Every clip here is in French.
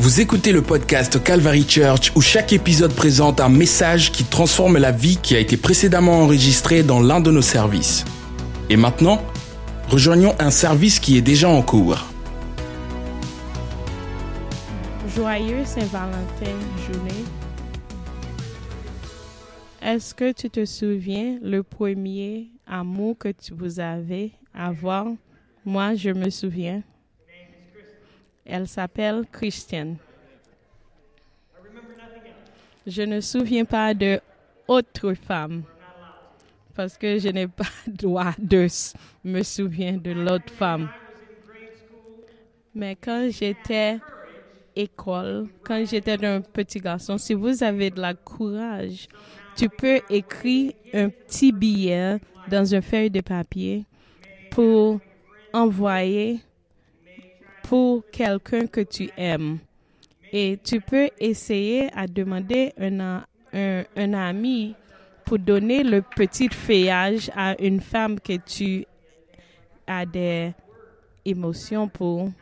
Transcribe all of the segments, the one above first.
Vous écoutez le podcast Calvary Church où chaque épisode présente un message qui transforme la vie qui a été précédemment enregistrée dans l'un de nos services. Et maintenant, rejoignons un service qui est déjà en cours. Joyeux Saint-Valentin journée. Est-ce que tu te souviens le premier amour que tu vous avez avant? Moi, je me souviens. Elle s'appelle Christiane. Je ne me souviens pas de autre femme parce que je n'ai pas droit de me souvenir de l'autre femme. Mais quand j'étais école, quand j'étais un petit garçon, si vous avez de la courage, tu peux écrire un petit billet dans une feuille de papier pour envoyer pour quelqu'un que tu aimes. Et tu peux essayer à demander un, un, un ami pour donner le petit feuillage à une femme que tu as des émotions pour.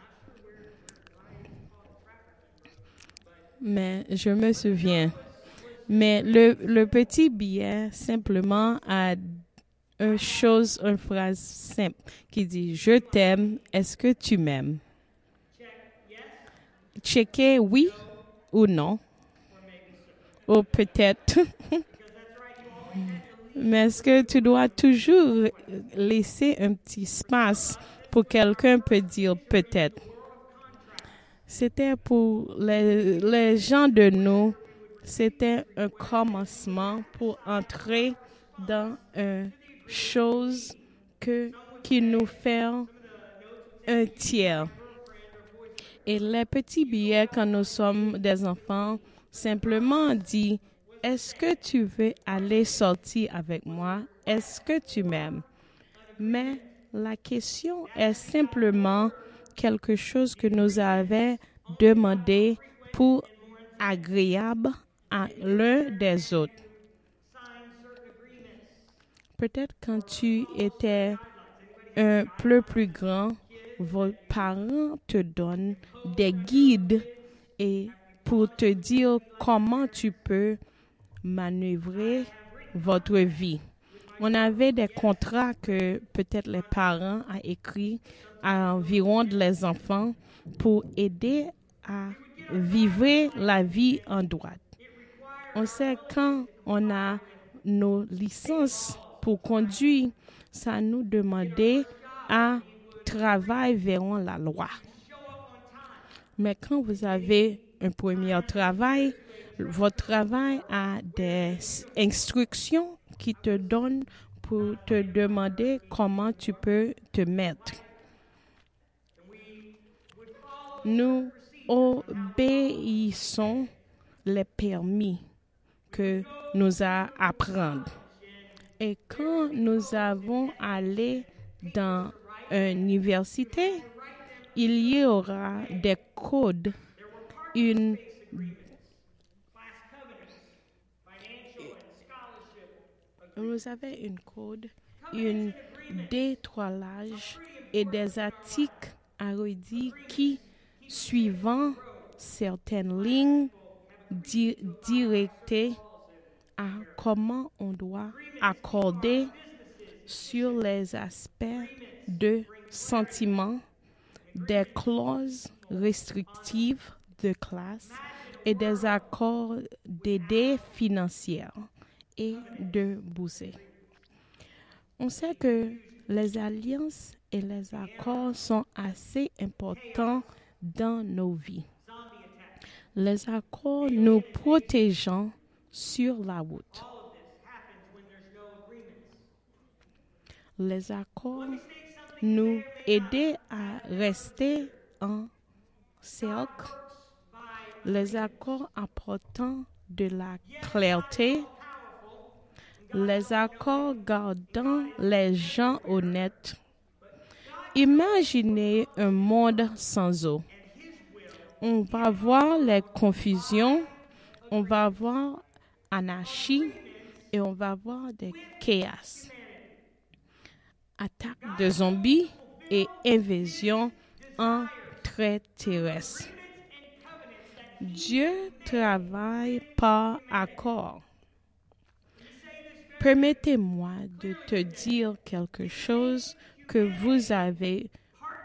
Mais je me souviens. Mais le, le petit billet simplement a une chose, une phrase simple qui dit Je t'aime, est-ce que tu m'aimes? Checker oui ou non. Ou peut-être. Mais est-ce que tu dois toujours laisser un petit espace pour quelqu'un peut dire peut-être? C'était pour les, les gens de nous, c'était un commencement pour entrer dans une chose que, qui nous fait un tiers. Et les petits billets, quand nous sommes des enfants, simplement dit, est-ce que tu veux aller sortir avec moi? Est-ce que tu m'aimes? Mais la question est simplement quelque chose que nous avons demandé pour agréable à l'un des autres. Peut-être quand tu étais un peu plus grand, vos parents te donnent des guides et pour te dire comment tu peux manœuvrer votre vie. On avait des contrats que peut-être les parents ont écrits à environ les enfants pour aider à vivre la vie en droite. On sait quand on a nos licences pour conduire, ça nous demandait à travailler vers la loi. Mais quand vous avez un premier travail, votre travail a des instructions qui te donnent pour te demander comment tu peux te mettre. Nous obéissons les permis que nous a apprendre. Et quand nous avons allé dans université, il y aura des codes, une vous avez une code, une détoilage et des articles arrondis qui, suivant certaines lignes directées à comment on doit accorder sur les aspects de sentiments, des clauses restrictives de classe et des accords d'aide financière et de bourse. On sait que les alliances et les accords sont assez importants dans nos vies. Les accords nous protégeant sur la route. Les accords nous aident à rester en cercle. Les accords apportant de la clarté. Les accords gardant les gens honnêtes. Imaginez un monde sans eau. On va voir les confusions, on va voir anarchie et on va voir des chaos attaque de zombies et invasion terrestre. Dieu travaille par accord. Permettez-moi de te dire quelque chose que vous avez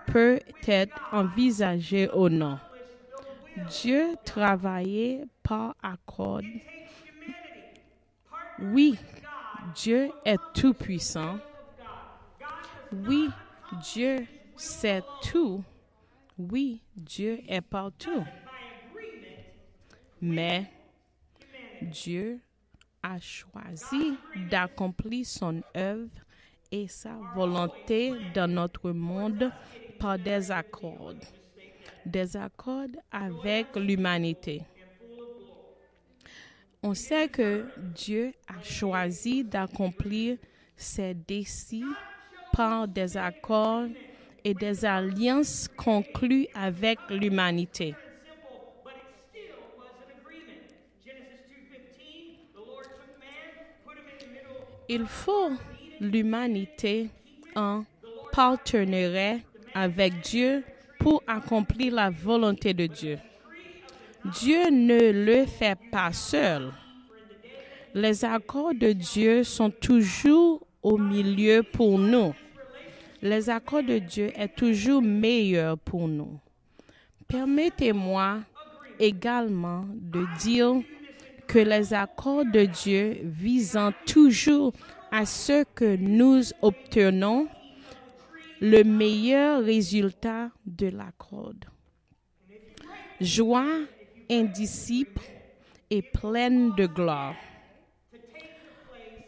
peut-être envisagé ou non. Dieu travaillait par accord. Oui, Dieu est tout-puissant. Oui, Dieu sait tout. Oui, Dieu est partout. Mais Dieu a choisi d'accomplir son œuvre et sa volonté dans notre monde par des accords. Des accords avec l'humanité. On sait que Dieu a choisi d'accomplir ses désirs par des accords et des alliances conclues avec l'humanité. Il faut l'humanité en partenariat avec Dieu pour accomplir la volonté de Dieu. Dieu ne le fait pas seul. Les accords de Dieu sont toujours au milieu pour nous. Les accords de Dieu est toujours meilleur pour nous. Permettez-moi également de dire que les accords de Dieu visant toujours à ce que nous obtenons le meilleur résultat de l'accord. Joie indicible et pleine de gloire.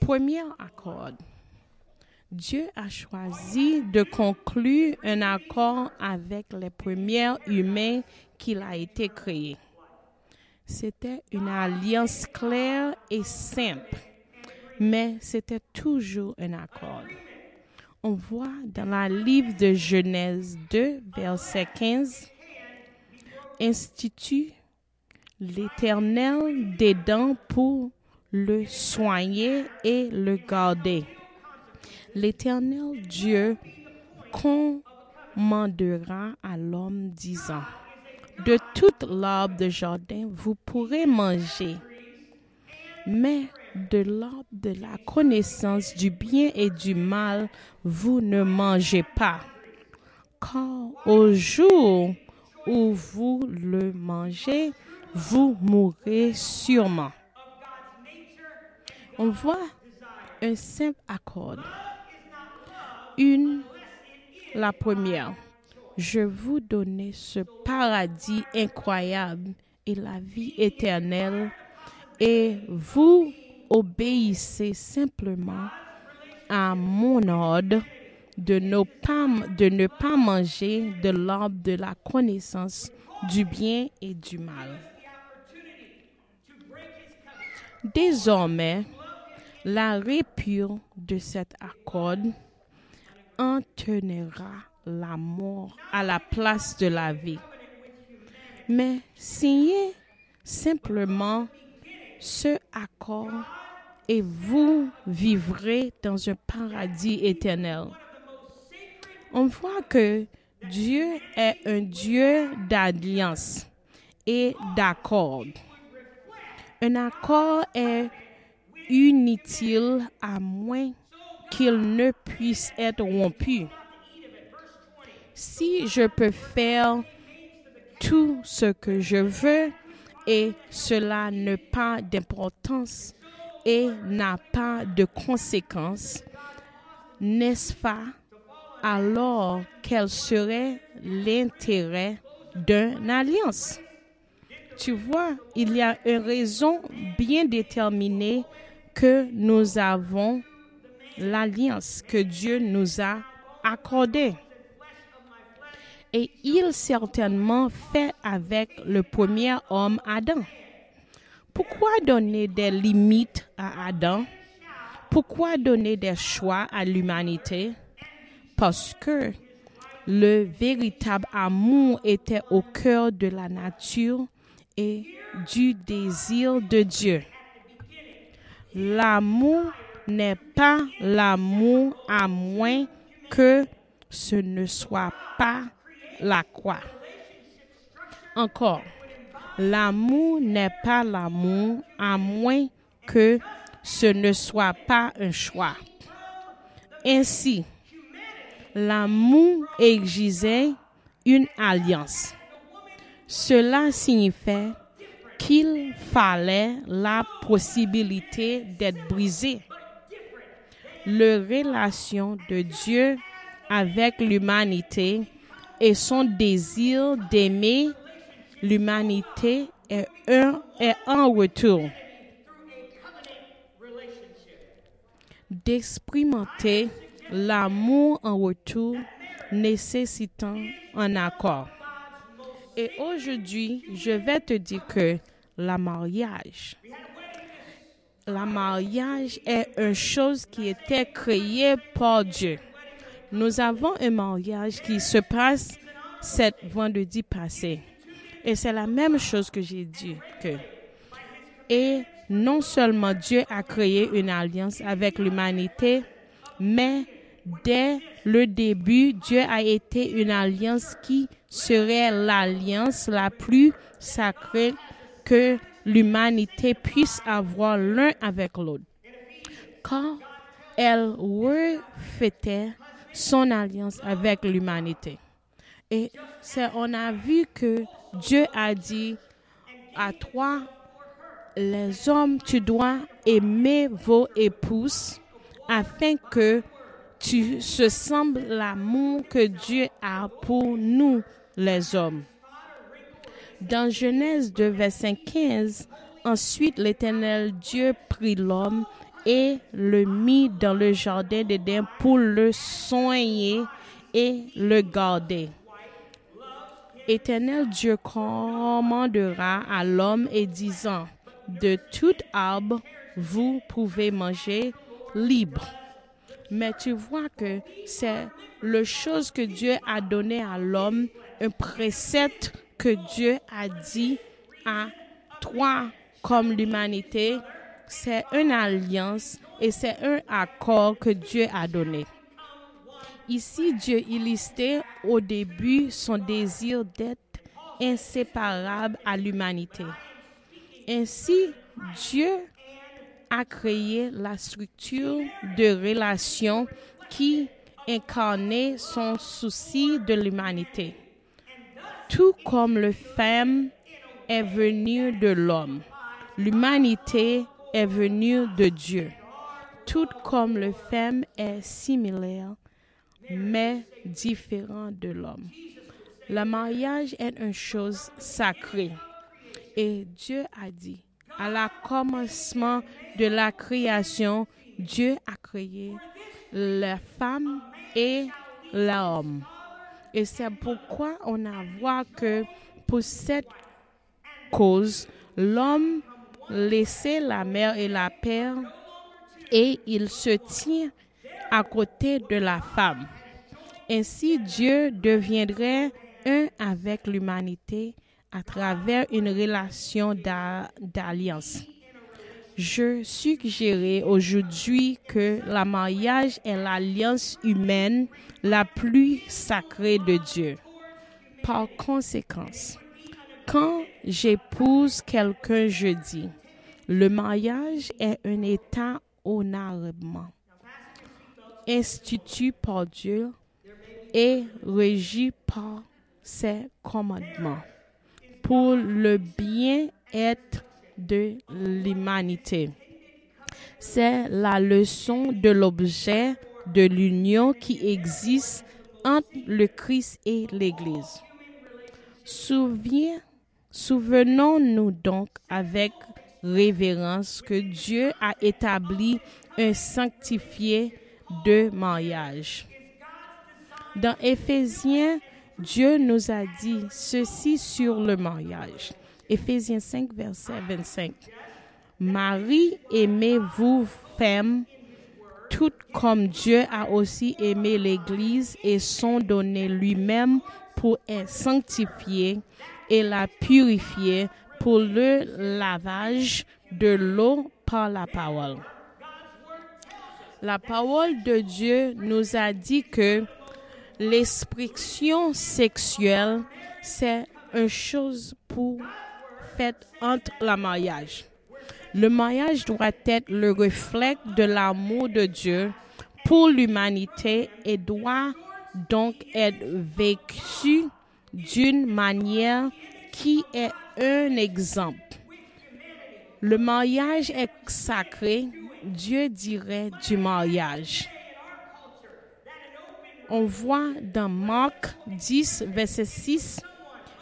Premier accord. Dieu a choisi de conclure un accord avec les premiers humains qu'il a été créé. C'était une alliance claire et simple, mais c'était toujours un accord. On voit dans la livre de Genèse 2, verset 15, Institut l'Éternel des dents pour le soigner et le garder. L'Éternel Dieu commandera à l'homme disant, de toute l'arbre de jardin vous pourrez manger, mais de l'arbre de la connaissance du bien et du mal vous ne mangez pas, car au jour où vous le mangez, vous mourrez sûrement. On voit un simple accord. Une, la première. Je vous donne ce paradis incroyable et la vie éternelle et vous obéissez simplement à mon ordre de ne pas, de ne pas manger de l'arbre de la connaissance du bien et du mal. Désormais, la répure de cet accord entraînera la mort à la place de la vie. Mais signez simplement ce accord et vous vivrez dans un paradis éternel. On voit que Dieu est un Dieu d'alliance et d'accord. Un accord est inutile à moins qu'il ne puisse être rompu. Si je peux faire tout ce que je veux et cela n'a pas d'importance et n'a pas de conséquences, n'est-ce pas alors quel serait l'intérêt d'une alliance? Tu vois, il y a une raison bien déterminée que nous avons l'alliance que Dieu nous a accordée. Et il certainement fait avec le premier homme Adam. Pourquoi donner des limites à Adam? Pourquoi donner des choix à l'humanité? Parce que le véritable amour était au cœur de la nature et du désir de Dieu. L'amour n'est pas l'amour à moins que ce ne soit pas la croix. Encore, L'amour n'est pas l'amour à moins que ce ne soit pas un choix. Ainsi, l'amour exigeait une alliance. Cela signifiait qu'il fallait la possibilité d'être brisé. La relation de Dieu avec l'humanité et son désir d'aimer l'humanité est, un, est en retour. D'expérimenter l'amour en retour nécessitant un accord. Et aujourd'hui, je vais te dire que la mariage, la mariage est une chose qui était créée par Dieu. Nous avons un mariage qui se passe cet vendredi passé. Et c'est la même chose que j'ai dit que. Et non seulement Dieu a créé une alliance avec l'humanité, mais dès le début, Dieu a été une alliance qui serait l'alliance la plus sacrée que l'humanité puisse avoir l'un avec l'autre. Quand elle refêtait son alliance avec l'humanité. Et c'est, on a vu que Dieu a dit à toi, les hommes, tu dois aimer vos épouses afin que tu se sembles l'amour que Dieu a pour nous, les hommes. Dans Genèse 2, verset 15, ensuite l'Éternel Dieu prit l'homme et le mit dans le jardin d'Éden pour le soigner et le garder. Éternel Dieu commandera à l'homme et disant, de tout arbre vous pouvez manger libre. Mais tu vois que c'est le chose que Dieu a donné à l'homme, un précepte que Dieu a dit à toi comme l'humanité, c'est une alliance et c'est un accord que Dieu a donné. Ici, Dieu illustre au début son désir d'être inséparable à l'humanité. Ainsi, Dieu a créé la structure de relation qui incarnait son souci de l'humanité. Tout comme le femme est venue de l'homme, l'humanité est venue de Dieu. Tout comme le femme est similaire, mais différent de l'homme. Le mariage est une chose sacrée. Et Dieu a dit, à la commencement de la création, Dieu a créé la femme et l'homme. Et c'est pourquoi on a vu que pour cette cause, l'homme laissait la mère et la père et il se tient à côté de la femme. Ainsi, Dieu deviendrait un avec l'humanité à travers une relation d'alliance. Je suggérerai aujourd'hui que le mariage est l'alliance humaine la plus sacrée de Dieu. Par conséquent, quand j'épouse quelqu'un jeudi, le mariage est un état honorablement institué par Dieu et régi par ses commandements pour le bien-être de l'humanité. C'est la leçon de l'objet de l'union qui existe entre le Christ et l'Église. Souvenons-nous donc avec révérence que Dieu a établi un sanctifié de mariage. Dans Éphésiens Dieu nous a dit ceci sur le mariage. Éphésiens 5, verset 25. Marie, aimez-vous, femme, tout comme Dieu a aussi aimé l'Église et son donné lui-même pour être sanctifié et la purifier pour le lavage de l'eau par la parole. La parole de Dieu nous a dit que l'expression sexuelle, c'est une chose pour entre le mariage. Le mariage doit être le reflet de l'amour de Dieu pour l'humanité et doit donc être vécu d'une manière qui est un exemple. Le mariage est sacré, Dieu dirait du mariage. On voit dans Marc 10, verset 6,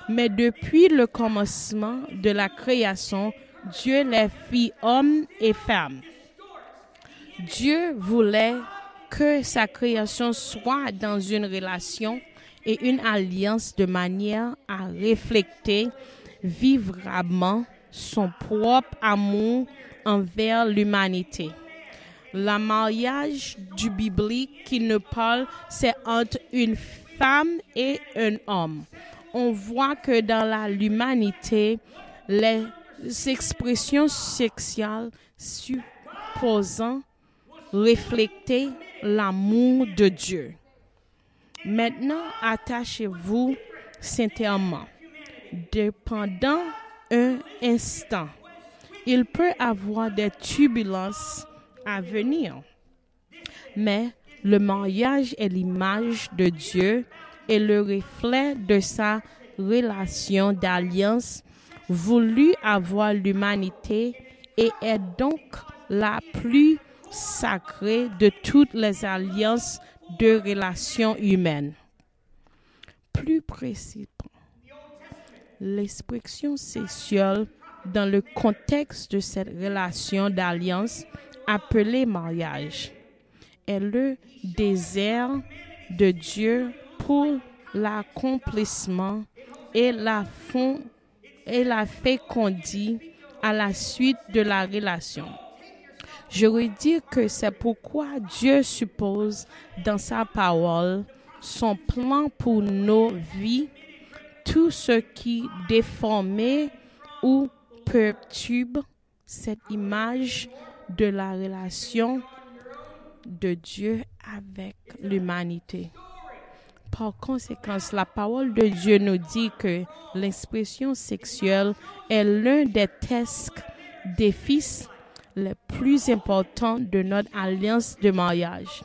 mais depuis le commencement de la création, Dieu les fit hommes et femmes. Dieu voulait que sa création soit dans une relation et une alliance de manière à refléter vivablement son propre amour envers l'humanité. Le mariage du biblique qui nous parle, c'est entre une femme et un homme. On voit que dans l'humanité, les expressions sexuelles supposant refléter l'amour de Dieu. Maintenant, attachez-vous sincèrement. Pendant un instant, il peut avoir des turbulences à venir. Mais le mariage est l'image de Dieu et le reflet de sa relation d'alliance voulu avoir l'humanité et est donc la plus sacrée de toutes les alliances de relations humaines. Plus précisément, l'expression sexuelle dans le contexte de cette relation d'alliance appelée mariage est le désir de Dieu pour l'accomplissement et la, fond, et la fécondité à la suite de la relation. Je veux dire que c'est pourquoi Dieu suppose dans sa parole son plan pour nos vies, tout ce qui déforme ou perturbe cette image de la relation de Dieu avec l'humanité. Par conséquent, la parole de Dieu nous dit que l'expression sexuelle est l'un des tests des fils les plus importants de notre alliance de mariage.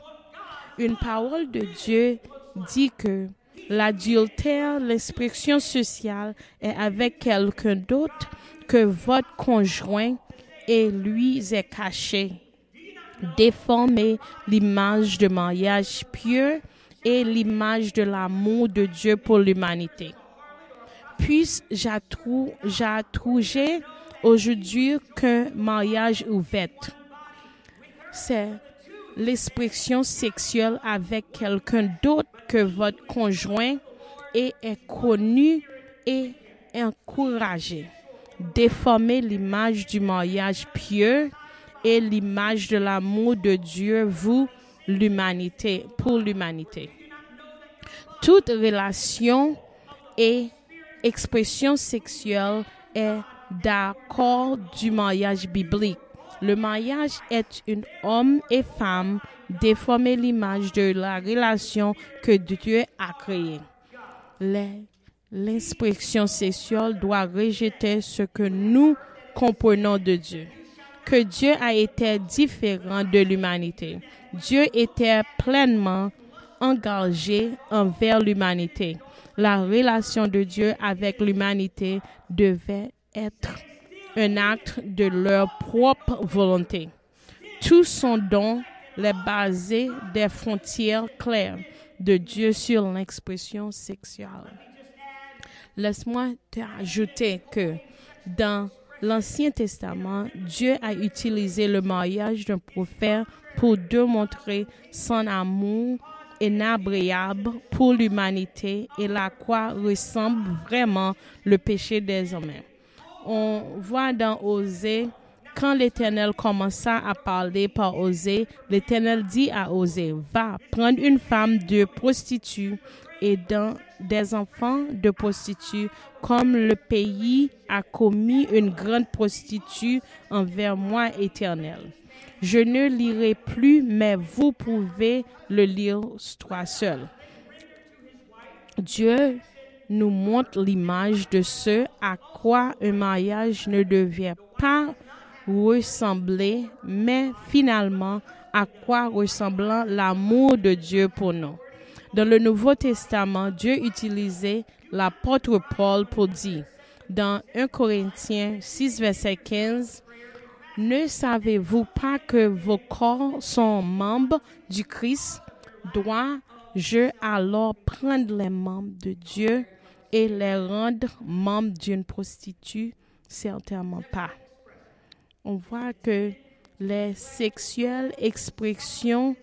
Une parole de Dieu dit que l'adultère, l'expression sociale, est avec quelqu'un d'autre que votre conjoint et lui est caché. Déformer l'image de mariage pieux et l'image de l'amour de Dieu pour l'humanité. Puis j'attrougeais aujourd'hui qu'un mariage ouvert. C'est l'expression sexuelle avec quelqu'un d'autre que votre conjoint et est connu et encouragé. Déformer l'image du mariage pieux et l'image de l'amour de Dieu, vous, l'humanité, pour l'humanité. Toute relation et expression sexuelle est d'accord du mariage biblique. Le mariage est une homme et femme déformer l'image de la relation que Dieu a créée. L'expression sexuelle doit rejeter ce que nous comprenons de Dieu. Que Dieu a été différent de l'humanité. Dieu était pleinement engagé envers l'humanité. La relation de Dieu avec l'humanité devait être un acte de leur propre volonté. Tous son don les basés des frontières claires de Dieu sur l'expression sexuelle. Laisse-moi t'ajouter que dans l'Ancien Testament, Dieu a utilisé le mariage d'un prophète pour démontrer son amour inabréable pour l'humanité et la quoi ressemble vraiment le péché des hommes on voit dans Osée, quand l'Éternel commença à parler par Osée, l'Éternel dit à Osée, va prendre une femme de prostituée et dans des enfants de prostituée, comme le pays a commis une grande prostituée envers moi, Éternel. Je ne lirai plus, mais vous pouvez le lire toi seul. Dieu nous montre l'image de ce à quoi un mariage ne devient pas ressembler, mais finalement à quoi ressemblant l'amour de Dieu pour nous. Dans le Nouveau Testament, Dieu utilisait l'apôtre Paul pour dire, dans 1 Corinthiens 6, verset 15, Ne savez-vous pas que vos corps sont membres du Christ? Dois-je alors prendre les membres de Dieu et les rendre membres d'une prostituée? Certainement pas. On voit que les sexuelles expressions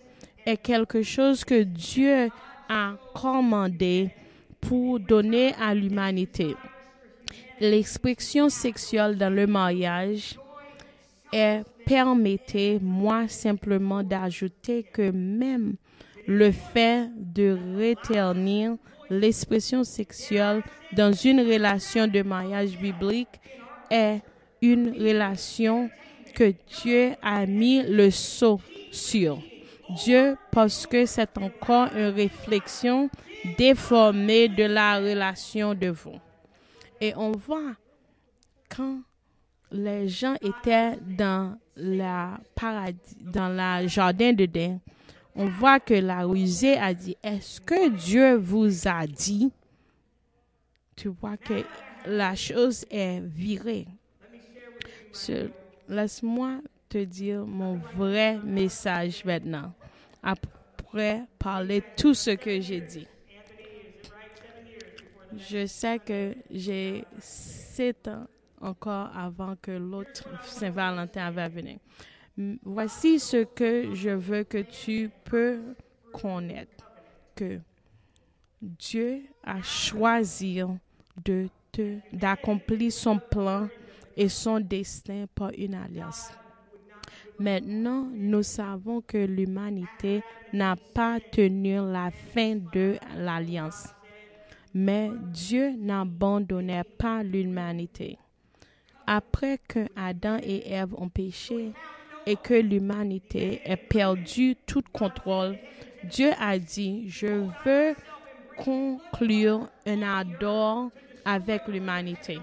est quelque chose que Dieu a commandé pour donner à l'humanité. L'expression sexuelle dans le mariage est permettait moi simplement d'ajouter que même le fait de réternir l'expression sexuelle dans une relation de mariage biblique est une relation que Dieu a mis le sceau sur. Dieu, parce que c'est encore une réflexion déformée de la relation de vous. Et on voit quand les gens étaient dans la paradis, dans la jardin d'Éden, on voit que la rusée a dit, est-ce que Dieu vous a dit? Tu vois que la chose est virée. Laisse-moi te dire mon vrai message maintenant, après parler tout ce que j'ai dit. Je sais que j'ai sept ans encore avant que l'autre Saint-Valentin va venir. Voici ce que je veux que tu peux connaître, que Dieu a choisi de te, d'accomplir son plan et son destin par une alliance. Maintenant, nous savons que l'humanité n'a pas tenu la fin de l'alliance. Mais Dieu n'abandonnait pas l'humanité. Après que Adam et Ève ont péché et que l'humanité ait perdu tout contrôle, Dieu a dit, je veux conclure un adore avec l'humanité.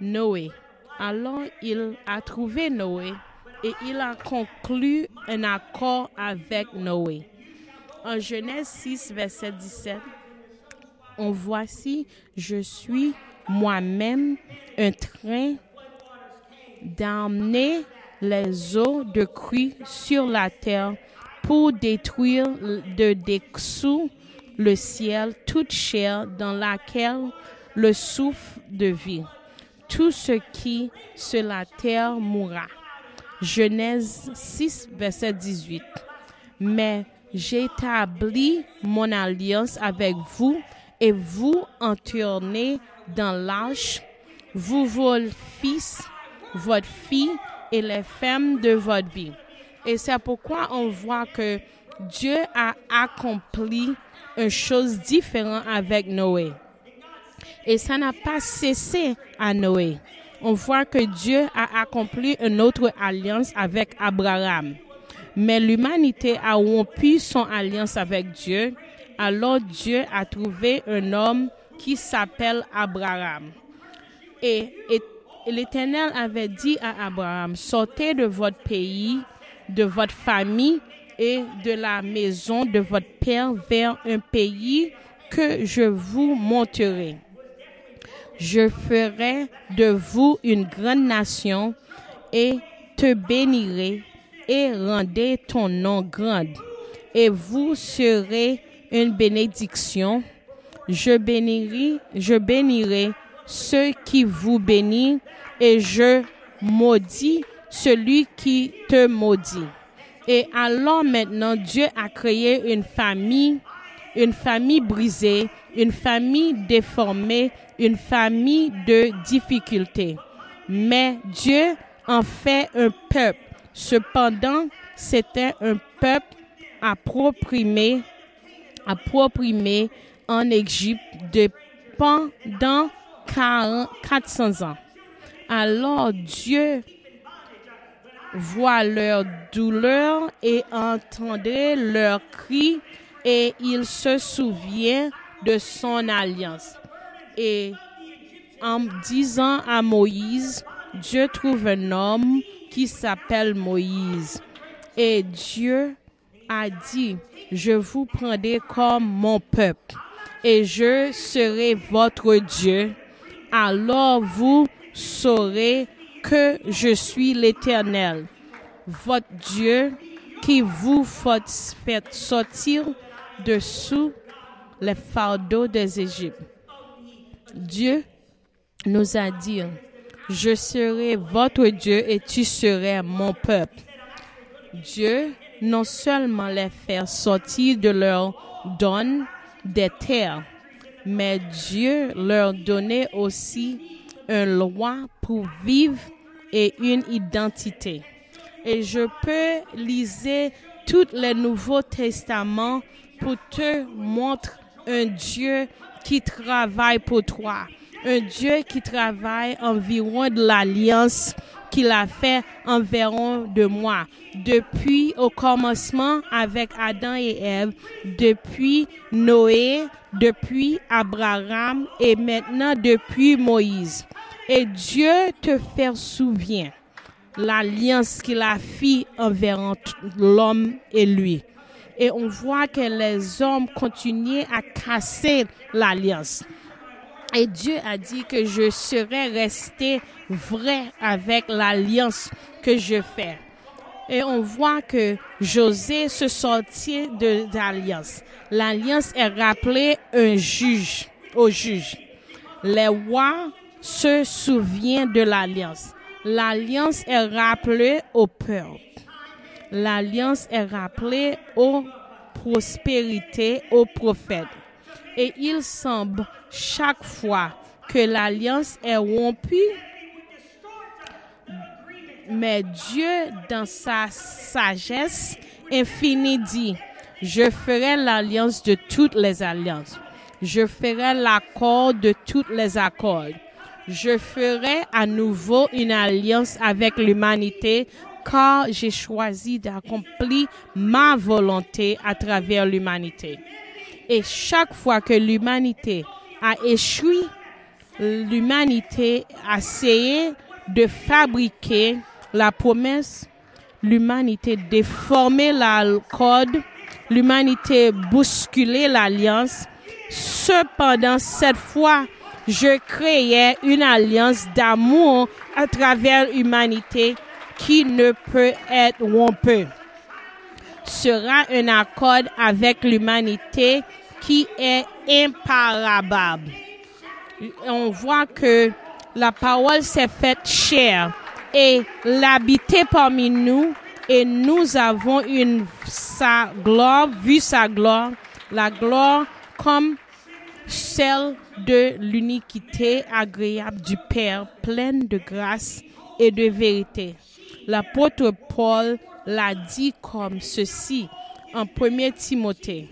Noé. Alors il a trouvé Noé et il a conclu un accord avec Noé. En Genèse 6, verset 17, on voici, je suis moi-même un train d'emmener les eaux de crue sur la terre pour détruire de dessous le ciel toute chair dans laquelle le souffle de vie. Tout ce qui sur la terre mourra. Genèse 6, verset 18. Mais j'établis mon alliance avec vous et vous tournez dans l'arche, vous, vos fils, votre fille et les femmes de votre vie. Et c'est pourquoi on voit que Dieu a accompli une chose différente avec Noé. Et ça n'a pas cessé à Noé on voit que Dieu a accompli une autre alliance avec Abraham. Mais l'humanité a rompu son alliance avec Dieu. Alors Dieu a trouvé un homme qui s'appelle Abraham. Et, l'Éternel avait dit à Abraham, sortez de votre pays, de votre famille et de la maison de votre père vers un pays que je vous montrerai je ferai de vous une grande nation et te bénirai et rendrai ton nom grand. Et vous serez une bénédiction. Je bénirai, je bénirai ceux qui vous bénissent et je maudis celui qui te maudit. Et alors maintenant, Dieu a créé une famille, une famille brisée, une famille déformée, une famille de difficultés. Mais Dieu en fait un peuple. Cependant, c'était un peuple approprié, approprié en Égypte de pendant 400 ans. Alors Dieu voit leur douleur et entendait leurs cris et il se souvient de son alliance. Et en disant à Moïse, Dieu trouve un homme qui s'appelle Moïse. Et Dieu a dit, je vous prendrai comme mon peuple et je serai votre Dieu. Alors vous saurez que je suis l'Éternel, votre Dieu qui vous fait sortir dessous les fardeaux des Égyptes. Dieu nous a dit, je serai votre Dieu et tu serais mon peuple. Dieu non seulement les fait sortir de leur donne des terres, mais Dieu leur donnait aussi une loi pour vivre et une identité. Et je peux liser tous les Nouveaux Testaments pour te montrer un Dieu qui travaille pour toi, un Dieu qui travaille environ de l'alliance qu'il a fait environ de moi. Depuis au commencement avec Adam et Ève, depuis Noé, depuis Abraham et maintenant depuis Moïse. Et Dieu te fait souvenir l'alliance qu'il a fait envers l'homme et lui. Et on voit que les hommes continuaient à casser l'alliance. Et Dieu a dit que je serais resté vrai avec l'alliance que je fais. Et on voit que José se sortit de l'alliance. L'alliance est rappelée un juge, au juge. Les rois se souviennent de l'alliance. L'alliance est rappelée au peuple. L'alliance est rappelée aux prospérités, aux prophètes. Et il semble chaque fois que l'alliance est rompue, mais Dieu, dans sa sagesse infinie, dit, je ferai l'alliance de toutes les alliances. Je ferai l'accord de toutes les accords. Je ferai à nouveau une alliance avec l'humanité car j'ai choisi d'accomplir ma volonté à travers l'humanité. Et chaque fois que l'humanité a échoué, l'humanité a essayé de fabriquer la promesse, l'humanité déformé la code, l'humanité bousculé l'alliance. Cependant, cette fois, je créais une alliance d'amour à travers l'humanité qui ne peut être rompue. Sera un accord avec l'humanité qui est imparable. On voit que la parole s'est faite chère et l'habiter parmi nous et nous avons une sa gloire, vu sa gloire, la gloire comme celle de l'uniquité agréable du Père, pleine de grâce et de vérité. L'apôtre Paul l'a dit comme ceci en 1 Timothée.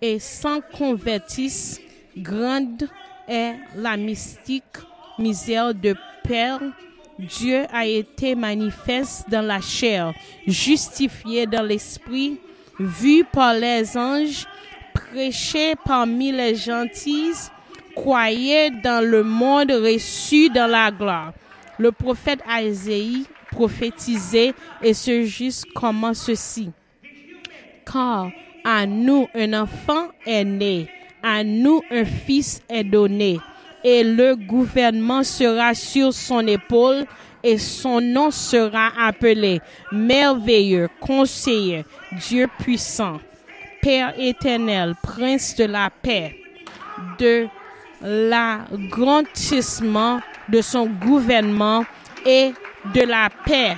Et sans convertis, grande est la mystique misère de Père. Dieu a été manifeste dans la chair, justifié dans l'esprit, vu par les anges, prêché parmi les gentils, croyé dans le monde, reçu dans la gloire. Le prophète Isaïe prophétisait et se juste comment ceci. Car à nous un enfant est né, à nous un fils est donné, et le gouvernement sera sur son épaule, et son nom sera appelé merveilleux, conseiller, Dieu puissant, Père éternel, prince de la paix, de l'agrandissement de son gouvernement et de la paix.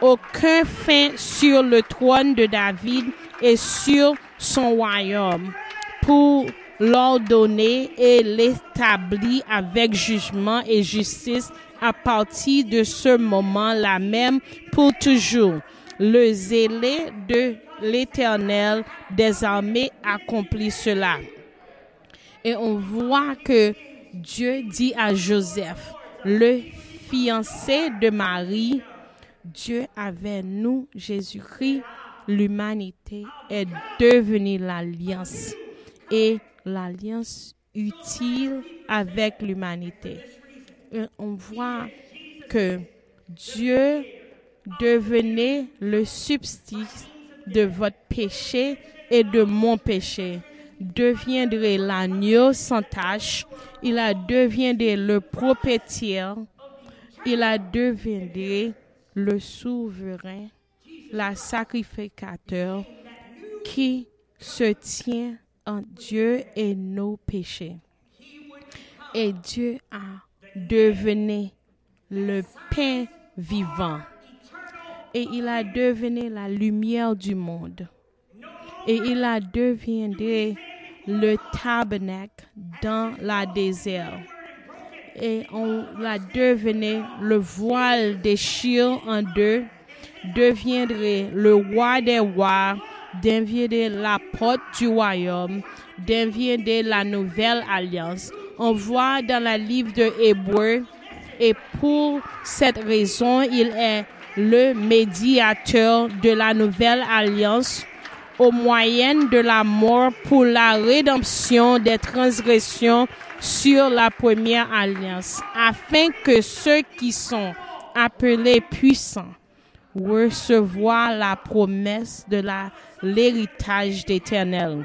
Aucun fin sur le trône de David et sur son royaume pour l'ordonner et l'établir avec jugement et justice à partir de ce moment-là même pour toujours. Le zélé de l'Éternel des armées accomplit cela. Et on voit que Dieu dit à Joseph, le fiancé de Marie, Dieu avec nous, Jésus-Christ, l'humanité est devenue l'alliance. Et l'alliance utile avec l'humanité. On voit que Dieu devenait le substitut de votre péché et de mon péché. Deviendrait l'agneau sans tache. Il a deviendrait le propriétaire. Il a deviendrait le souverain, la sacrificateur qui se tient en Dieu et nos péchés. Et Dieu a devenu le pain vivant. Et il a devenu la lumière du monde. Et il a devenu le tabernacle dans la désert. Et on l'a devenu le voile déchiré en deux, deviendrait le roi des rois, deviendrait la porte du royaume, deviendrait la nouvelle alliance. On voit dans la livre de Hébreu, et pour cette raison, il est le médiateur de la nouvelle alliance au moyen de la mort pour la rédemption des transgressions sur la première alliance, afin que ceux qui sont appelés puissants recevoir la promesse de l'héritage d'éternel.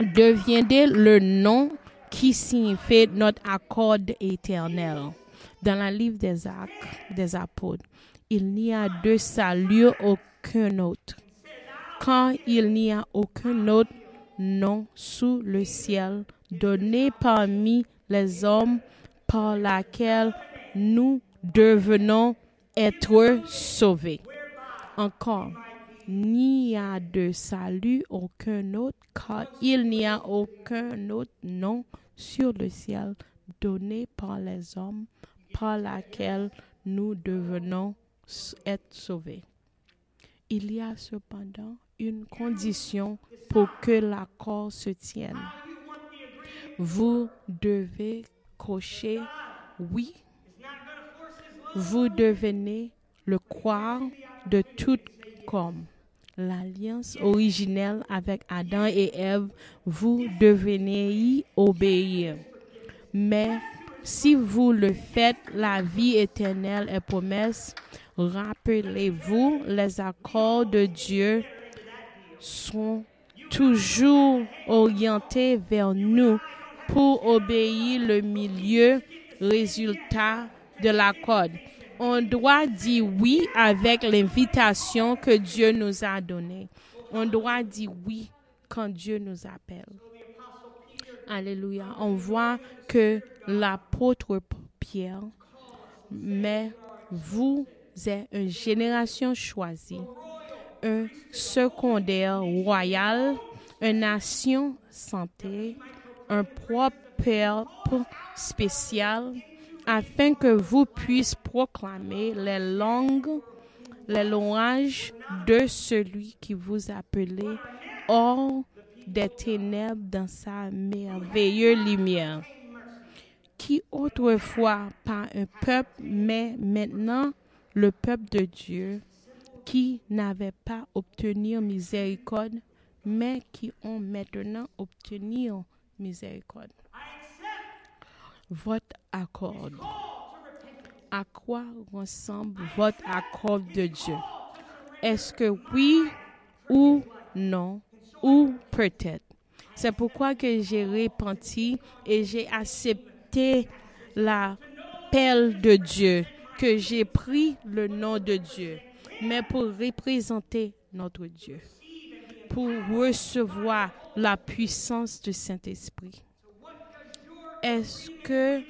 Deviendrait le nom qui signifie notre accord éternel. Dans la livre des actes des apôtres, il n'y a de salut aucun autre. Quand il n'y a aucun autre nom sous le ciel donné parmi les hommes par laquelle nous devenons être sauvés. Encore, n'y a de salut aucun autre, car il n'y a aucun autre nom sur le ciel donné par les hommes par laquelle nous devenons être sauvés. Il y a cependant une condition pour que l'accord se tienne. Vous devez cocher oui. Vous devenez le croire de tout comme l'alliance originelle avec Adam et Ève, vous devenez y obéir. Mais si vous le faites, la vie éternelle est promesse. Rappelez-vous, les accords de Dieu sont toujours orientés vers nous pour obéir le milieu résultat de l'accord. On doit dire oui avec l'invitation que Dieu nous a donnée. On doit dire oui quand Dieu nous appelle. Alléluia. On voit que l'apôtre Pierre, mais vous êtes une génération choisie, un secondaire royal, une nation santé, un propre peuple spécial, afin que vous puissiez proclamer les langues, les louanges de celui qui vous appelait hors des ténèbres dans sa merveilleuse lumière, qui autrefois par un peuple, mais maintenant le peuple de Dieu, qui n'avait pas obtenu miséricorde, mais qui ont maintenant obtenu miséricorde. Votre accord. À quoi ressemble votre accord de Dieu? Est-ce que oui ou non ou peut-être? C'est pourquoi que j'ai repenti et j'ai accepté l'appel de Dieu, que j'ai pris le nom de Dieu, mais pour représenter notre Dieu, pour recevoir la puissance du Saint-Esprit. Est-ce que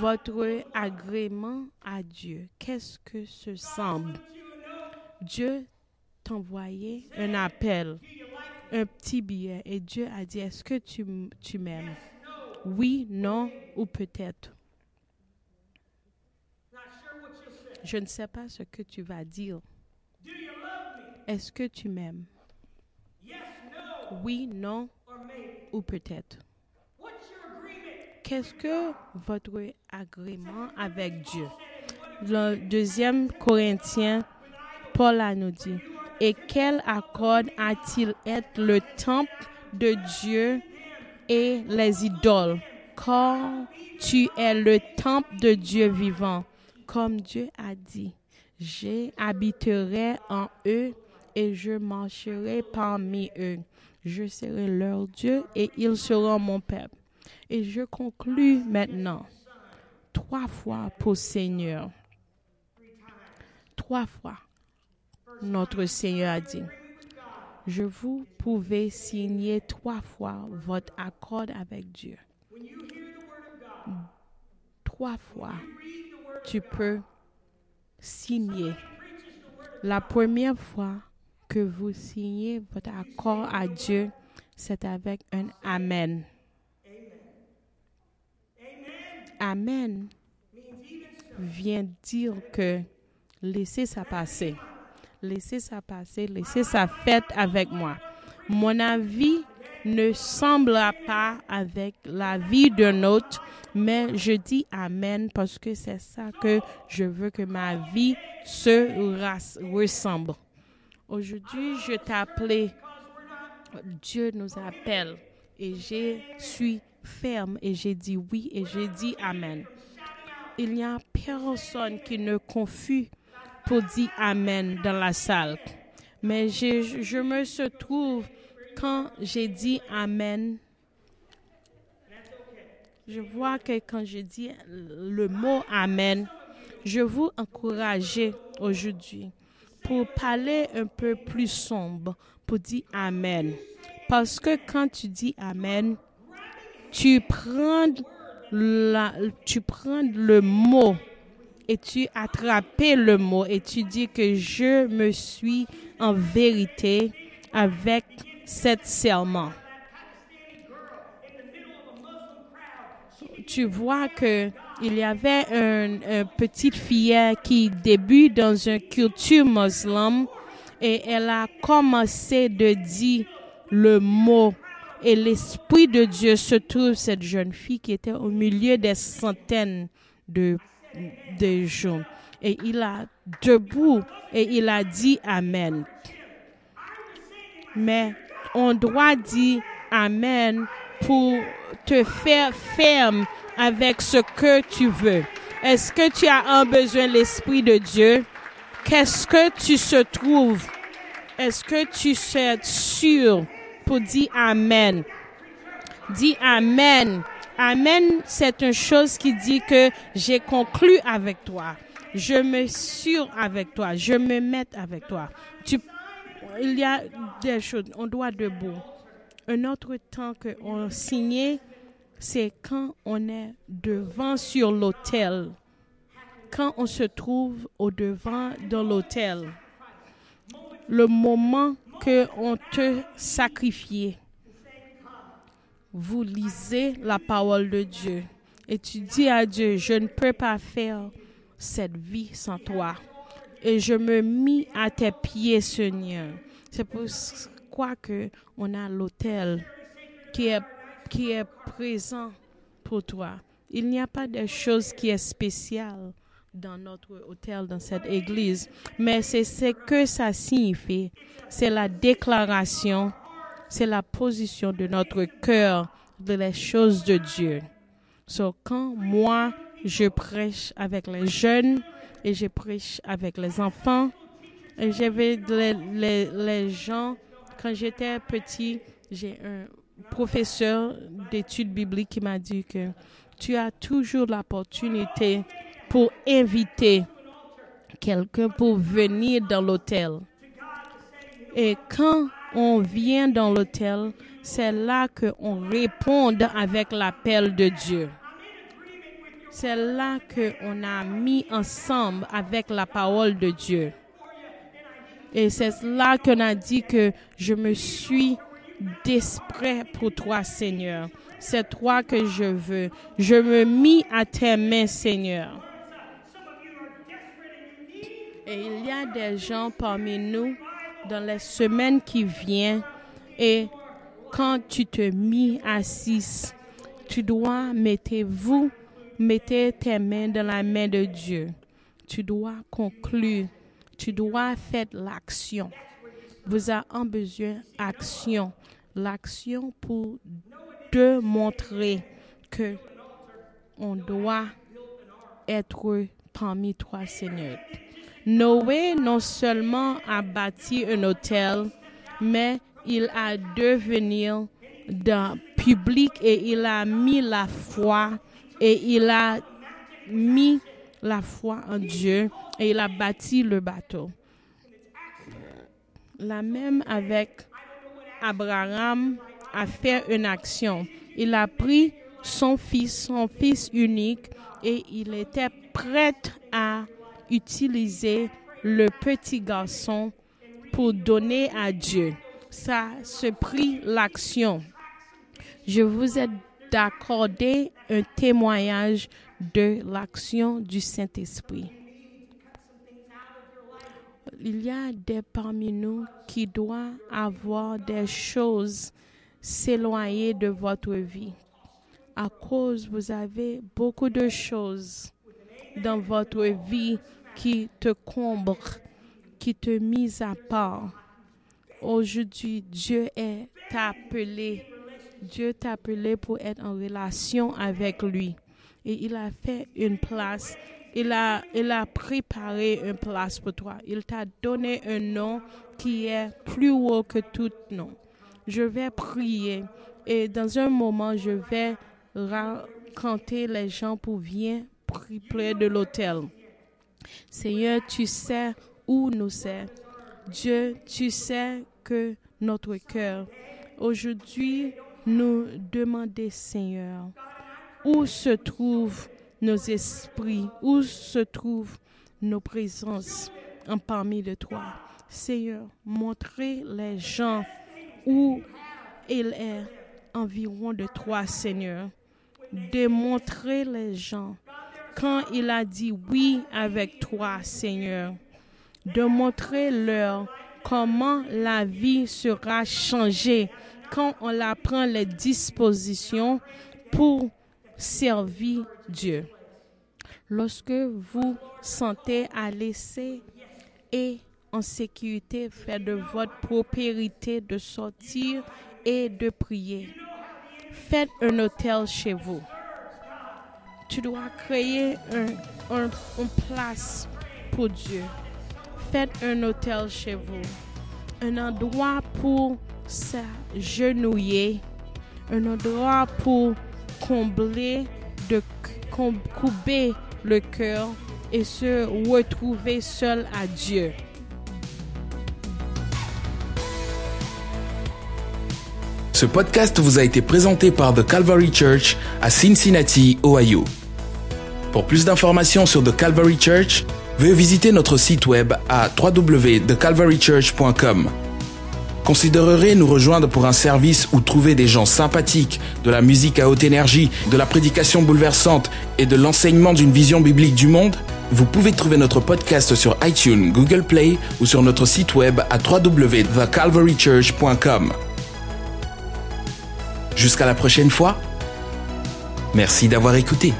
votre agrément à Dieu, qu'est-ce que ce semble? Dieu t'envoyait un appel, un petit billet, et Dieu a dit, est-ce que tu, tu m'aimes? Oui, non ou peut-être? Je ne sais pas ce que tu vas dire. Est-ce que tu m'aimes? Oui, non ou peut-être? Qu'est-ce que votre agrément avec Dieu? Le deuxième Corinthien, Paul a nous dit, et quel accord a-t-il être le temple de Dieu et les idoles, car tu es le temple de Dieu vivant, comme Dieu a dit. J'habiterai en eux et je marcherai parmi eux. Je serai leur Dieu et ils seront mon peuple. Et je conclus maintenant trois fois pour Seigneur. Trois fois, notre Seigneur a dit, je vous pouvez signer trois fois votre accord avec Dieu. Trois fois, tu peux signer. La première fois que vous signez votre accord à Dieu, c'est avec un Amen. Amen vient dire que laissez ça passer. Laissez ça passer, laissez ça faire avec moi. Mon avis ne semblera pas avec la vie d'un autre, mais je dis Amen parce que c'est ça que je veux que ma vie se ressemble. Aujourd'hui, je t'appelais. Dieu nous appelle et je suis ferme et j'ai dit oui et j'ai dit Amen. Il n'y a personne qui ne confie pour dire Amen dans la salle. Mais je, me se trouve quand j'ai dit Amen. Je vois que quand je dis le mot Amen, je vous encourage aujourd'hui pour parler un peu plus sombre, pour dire Amen. Parce que quand tu dis Amen, tu prends, le mot et tu attrapes le mot et tu dis que je me suis en vérité avec cette serment. Tu vois que il y avait une, petite fille qui débute dans une culture musulmane et elle a commencé de dire le mot et l'esprit de Dieu se trouve cette jeune fille qui était au milieu des centaines de, de gens. Et il a debout et il a dit Amen. Mais on doit dire Amen pour te faire ferme avec ce que tu veux. Est-ce que tu as un besoin de l'Esprit de Dieu? Qu'est-ce que tu se trouves? Est-ce que tu es sûr pour dire Amen? Dis Amen. Amen, c'est une chose qui dit que j'ai conclu avec toi. Je me suis avec toi. Je me mets avec toi. Tu, il y a des choses. On doit debout. Un autre temps qu'on signait, c'est quand on est devant sur l'autel. Quand on se trouve au devant dans l'autel. Le moment que on te sacrifiait. Vous lisez la parole de Dieu et tu dis à Dieu, je ne peux pas faire cette vie sans toi. Et je me mis à tes pieds, Seigneur. C'est pourquoi que on a l'autel qui est, qui est présent pour toi. Il n'y a pas de chose qui est spéciale dans notre hôtel, dans cette église, mais c'est ce que ça signifie. C'est la déclaration, c'est la position de notre cœur de les choses de Dieu. So, quand moi, je prêche avec les jeunes et je prêche avec les enfants, et j'avais les, gens, quand j'étais petit, j'ai un professeur d'études bibliques qui m'a dit que tu as toujours l'opportunité pour inviter quelqu'un pour venir dans l'hôtel. Et quand on vient dans l'hôtel, c'est là qu'on répond avec l'appel de Dieu. C'est là qu'on a mis ensemble avec la parole de Dieu. Et c'est là qu'on a dit que je me suis desprès pour toi, Seigneur. C'est toi que je veux. Je me mis à tes mains, Seigneur. Et il y a des gens parmi nous dans les semaines qui viennent et quand tu te mis assis, tu dois mettre vous, mettez tes mains dans la main de Dieu. Tu dois conclure. Tu dois faire l'action. Vous avez besoin d'action. L'action pour de montrer que on doit être parmi trois seigneurs. Noé non seulement a bâti un hôtel, mais il a devenu d'un public et il a mis la foi et il a mis la foi en Dieu et il a bâti le bateau. La même avec Abraham a fait une action. Il a pris son fils, son fils unique, et il était prêt à utiliser le petit garçon pour donner à Dieu. Ça se prit l'action. Je vous ai d'accordé un témoignage de l'action du Saint-Esprit. Il y a des parmi nous qui doivent avoir des choses s'éloigner de votre vie. À cause, vous avez beaucoup de choses dans votre vie qui te comblent, qui te misent à part. Aujourd'hui, Dieu est appelé. Dieu t'a appelé pour être en relation avec lui. Et il a fait une place. Il a, il a préparé une place pour toi. Il t'a donné un nom qui est plus haut que tout nom. Je vais prier et dans un moment, je vais raconter les gens pour venir près de l'autel. Seigneur, tu sais où nous sommes. Dieu, tu sais que notre cœur. Aujourd'hui, nous demandons, Seigneur, où se trouvent nos esprits, où se trouvent nos présences en parmi de toi. Seigneur, montrez les gens où il est environ de toi, Seigneur. Démontrer les gens quand il a dit oui avec toi, Seigneur. De montrer leur comment la vie sera changée quand on apprend les dispositions pour servir Dieu. Lorsque vous sentez à laisser et en sécurité, faire de votre propriété de sortir et de prier. Faites un hôtel chez vous. Tu dois créer un, un, une place pour Dieu. Faites un hôtel chez vous. Un endroit pour s'agenouiller. Un endroit pour combler, de couper le cœur et se retrouver seul à Dieu. Ce podcast vous a été présenté par The Calvary Church à Cincinnati, Ohio. Pour plus d'informations sur The Calvary Church, veuillez visiter notre site web à www.thecalvarychurch.com. Considérerez nous rejoindre pour un service où trouver des gens sympathiques, de la musique à haute énergie, de la prédication bouleversante et de l'enseignement d'une vision biblique du monde? Vous pouvez trouver notre podcast sur iTunes, Google Play ou sur notre site web à www.thecalvarychurch.com. Jusqu'à la prochaine fois. Merci d'avoir écouté.